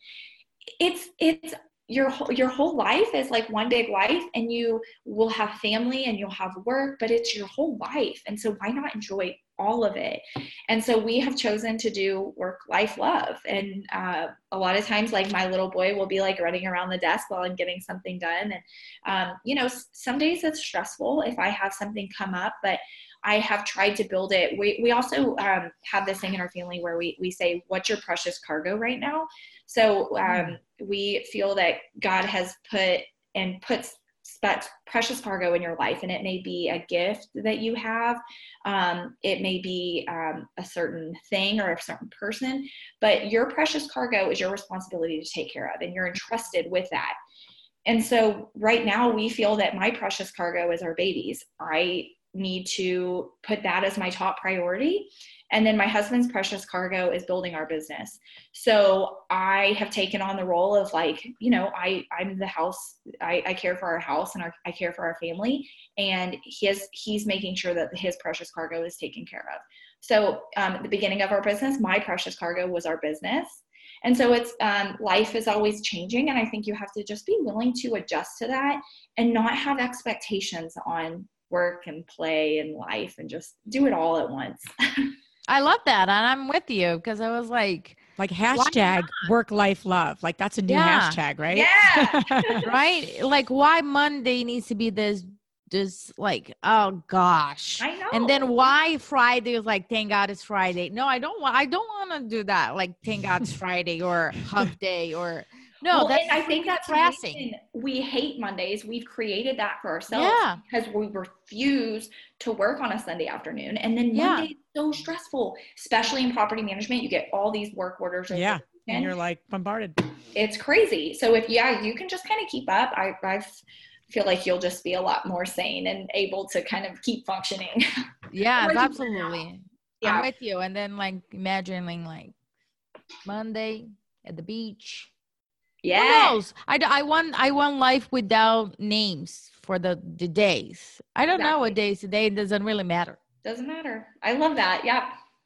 It's it's your your whole life is like one big life and you will have family and you'll have work but it's your whole life and so why not enjoy all of it. And so we have chosen to do work life love. And uh, a lot of times, like my little boy will be like running around the desk while I'm getting something done. And, um, you know, some days it's stressful if I have something come up, but I have tried to build it. We, we also um, have this thing in our family where we, we say, What's your precious cargo right now? So um, we feel that God has put and puts that precious cargo in your life and it may be a gift that you have um, it may be um, a certain thing or a certain person but your precious cargo is your responsibility to take care of and you're entrusted with that and so right now we feel that my precious cargo is our babies i need to put that as my top priority and then my husband's precious cargo is building our business. So I have taken on the role of like, you know, I, I'm the house, I, I care for our house and our, I care for our family. And his, he's making sure that his precious cargo is taken care of. So um, at the beginning of our business, my precious cargo was our business. And so it's um, life is always changing. And I think you have to just be willing to adjust to that and not have expectations on work and play and life and just do it all at once. <laughs> I love that. And I'm with you because I was like, like hashtag work life love. Like that's a new yeah. hashtag, right? Yeah. <laughs> right? Like why Monday needs to be this this like oh gosh. I know. And then why Friday is like thank God it's Friday. No, I don't want I don't want to do that. Like thank God it's Friday or <laughs> hump day or no, well, I think that's classy. We hate Mondays. We've created that for ourselves yeah. because we refuse to work on a Sunday afternoon. And then yeah. Monday is so stressful, especially in property management. You get all these work orders. Yeah. And you're like bombarded. It's crazy. So if yeah, you can just kind of keep up. I I feel like you'll just be a lot more sane and able to kind of keep functioning. <laughs> Yeah, absolutely. Yeah. I'm with you. And then like imagining like Monday at the beach yeah. Who knows? I, I want I want life without names for the, the days. I don't exactly. know what days today doesn't really matter. Doesn't matter. I love that. Yep.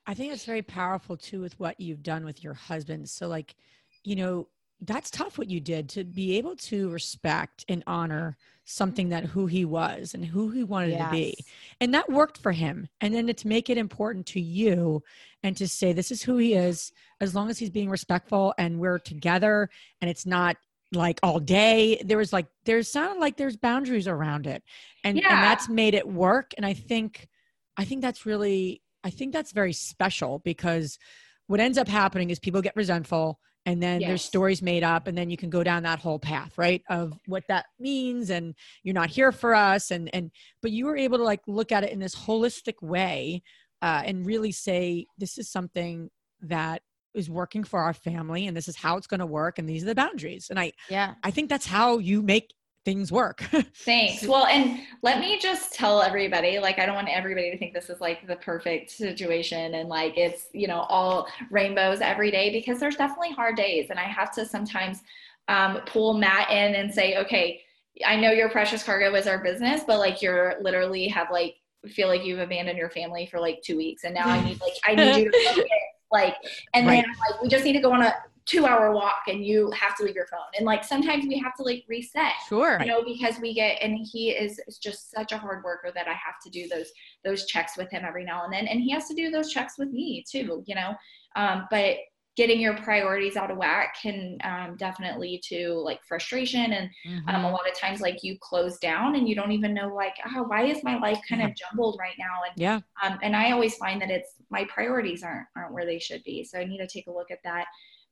I think it's very powerful too with what you've done with your husband. So like, you know, that's tough what you did to be able to respect and honor something that who he was and who he wanted yes. to be. And that worked for him. And then to make it important to you and to say this is who he is. As long as he's being respectful and we're together and it's not like all day. There was like there's sounded like there's boundaries around it. And yeah. and that's made it work. And i think i think that's really i think that's very special because what ends up happening is people get resentful and then yes. there's stories made up and then you can go down that whole path right of what that means and you're not here for us and and but you were able to like look at it in this holistic way uh, and really say this is something that is working for our family and this is how it's going to work and these are the boundaries and i yeah i think that's how you make things work. <laughs> Thanks. Well, and let me just tell everybody like, I don't want everybody to think this is like the perfect situation and like it's, you know, all rainbows every day because there's definitely hard days. And I have to sometimes um, pull Matt in and say, okay, I know your precious cargo is our business, but like you're literally have like feel like you've abandoned your family for like two weeks and now I need like I need you to <laughs> like and right. then like we just need to go on a two hour walk and you have to leave your phone. And like sometimes we have to like reset sure. you know because we get and he is, is just such a hard worker that i have to do those those checks with him every now and then. And he has to do those checks with me too you know? Um, but getting your priorities out of whack can um, definitely lead to like frustration. And mm-hmm. um, a mm-hmm. lot of times like you close down and you don't even know like oh why is my life kind of jumbled right now? And yeah. um, and i always find that it's my priorities aren't aren't where they should be. So i need to take a look at that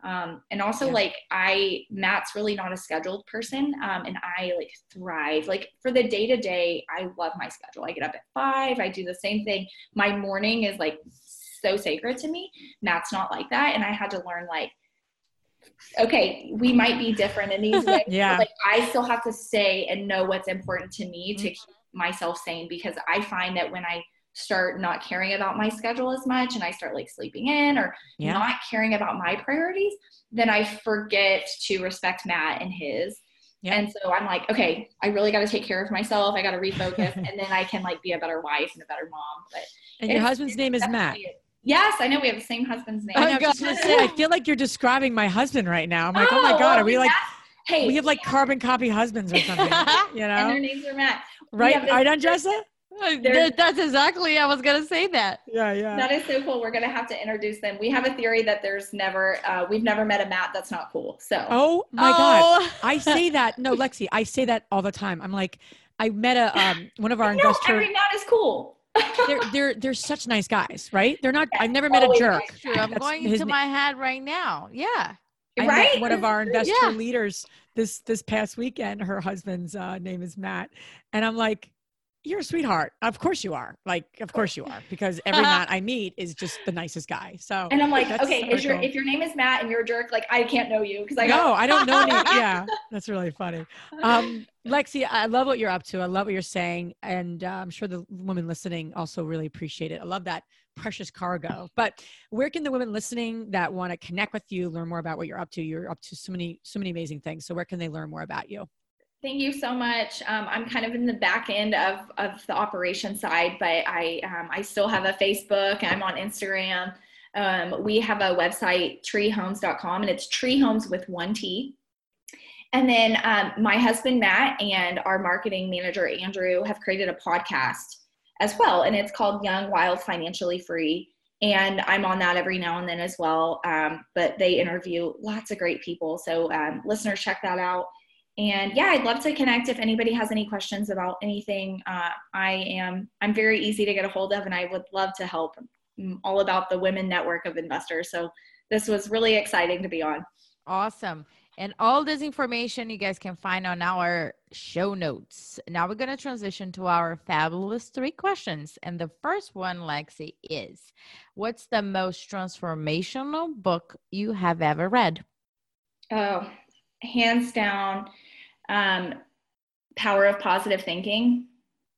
um, and also yeah. like I, Matt's really not a scheduled person. Um, and I like thrive like for the day to day. I love my schedule. I get up at five. I do the same thing. My morning is like so sacred to me. Matt's not like that. And I had to learn like, okay, we might be different in these <laughs> ways. yeah. like I still have to say and know what's important to me mm-hmm. to keep myself sane because I find that when I start not caring about my schedule as much and I start like sleeping in or yeah. not caring about my priorities, then I forget to respect Matt and his. Yeah. And so I'm like, okay, I really got to take care of myself. I got to refocus <laughs> and then I can like be a better wife and a better mom. But And your husband's name is Matt. Yes, I know we have the same husband's name. I, know, <laughs> I, say, I feel like you're describing my husband right now. I'm like, oh, oh my God, are we like, hey, we have like carbon copy husbands or something, <laughs> you know? and their names are Matt. Right, right on, Jessa? That's exactly. I was gonna say that. Yeah, yeah. That is so cool. We're gonna have to introduce them. We have a theory that there's never, uh, we've never met a Matt that's not cool. So. Oh my oh. god, I say that. No, <laughs> Lexi, I say that all the time. I'm like, I met a um one of our <laughs> no, investors. Every Matt is cool. <laughs> they're they're they're such nice guys, right? They're not. I've never met a jerk. True. I'm going into my head right now. Yeah. I right. one of our investor yeah. leaders this this past weekend. Her husband's uh, name is Matt, and I'm like, you're a sweetheart. Of course you are. Like, of course you are, because every <laughs> Matt I meet is just the nicest guy. So, and I'm like, okay, is your if your name is Matt and you're a jerk, like I can't know you because I no, I don't know any. <laughs> Yeah, that's really funny. Um, Lexi, I love what you're up to. I love what you're saying, and uh, I'm sure the women listening also really appreciate it. I love that precious cargo. But where can the women listening that want to connect with you learn more about what you're up to? You're up to so many, so many amazing things. So where can they learn more about you? Thank you so much. Um, I'm kind of in the back end of, of the operation side, but I, um, I still have a Facebook. I'm on Instagram. Um, we have a website, trehomes.com, and it's treehomes with one T. And then um, my husband, Matt, and our marketing manager, Andrew, have created a podcast as well. And it's called Young, Wild, Financially Free. And I'm on that every now and then as well. Um, but they interview lots of great people. So um, listeners, check that out and yeah i'd love to connect if anybody has any questions about anything. Uh, i am i'm very easy to get a hold of and i would love to help I'm all about the women network of investors. So this was really exciting to be on. Awesome. And all this information you guys can find on our show notes. Now we're going to transition to our fabulous three questions. And the first one lexi is what's the most transformational book you have ever read? Oh hands down um, Power of Positive Thinking,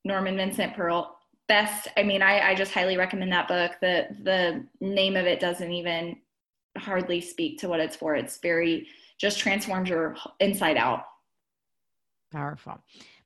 Norman Vincent Peale. Best. I mean, I, I just highly recommend that book. The the name of it doesn't even hardly speak to what it's for. It's very just transforms your inside out. Powerful.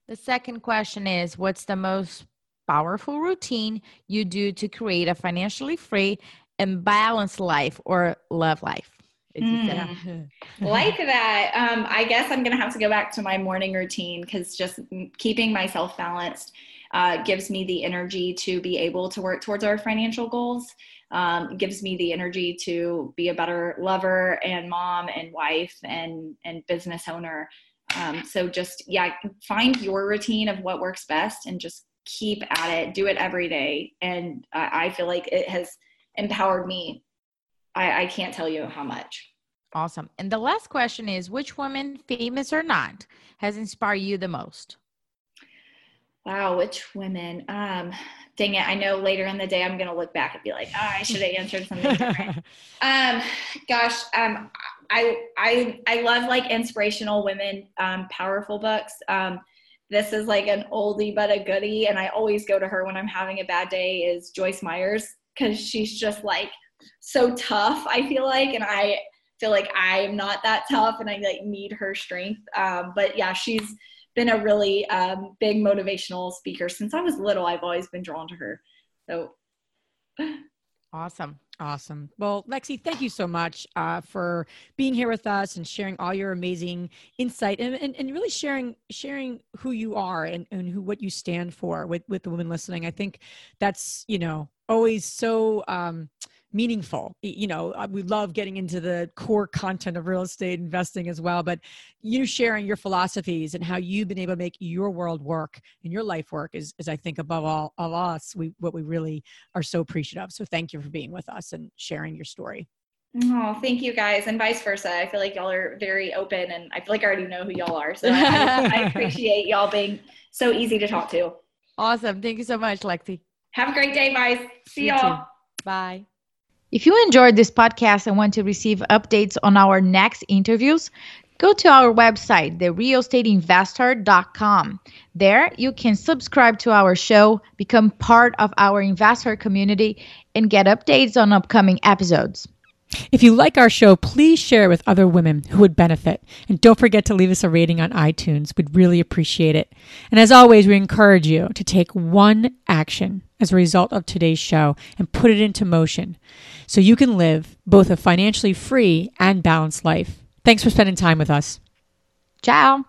The second question is what's the most powerful routine you do to create a financially free and balanced life or love life? Mm. <laughs> like that. Um, I guess I'm going to have to go back to my morning routine because just keeping myself balanced uh, gives me the energy to be able to work towards our financial goals. Um, gives me the energy to be a better lover and mom and wife and and business owner. Um, so just yeah, find your routine of what works best and just keep at it. Do it every day, and I, I feel like it has empowered me I, I can't tell you how much. Awesome. And the last question is which woman, famous or not, has inspired you the most? Wow, which women? Um, dang it. I know later in the day I'm gonna look back and be like, oh, I should have answered something different. <laughs> um, gosh, um, I I I love like inspirational women, um, powerful books. Um, this is like an oldie but a goodie, and I always go to her when I'm having a bad day. Is Joyce Myers because she's just like so tough, I feel like. And I feel like I'm not that tough and I like need her strength. Um, but yeah, she's been a really um, big motivational speaker since I was little. I've always been drawn to her. So awesome. Awesome. Well, Lexi, thank you so much uh, for being here with us and sharing all your amazing insight and, and, and really sharing sharing who you are and, and who what you stand for with, with the women listening. I think that's, you know, always so um, meaningful you know uh, we love getting into the core content of real estate investing as well but you sharing your philosophies and how you've been able to make your world work and your life work is, is i think above all of us we what we really are so appreciative of so thank you for being with us and sharing your story Oh, thank you guys, and vice versa. I feel like y'all are very open, and I feel like I already know who y'all are. So I, I <laughs> appreciate y'all being so easy to talk to. Awesome. Thank you so much, Lexi. Have a great day, guys. See you y'all. Too. Bye. If you enjoyed this podcast and want to receive updates on our next interviews, go to our website, therealestateinvesther.com. There, you can subscribe to our show, become part of our investor community, and get updates on upcoming episodes. If you like our show, please share with other women who would benefit. And don't forget to leave us a rating on iTunes. We'd really appreciate it. And as always, we encourage you to take one action as a result of today's show and put it into motion so you can live both a financially free and balanced life. Thanks for spending time with us. Ciao.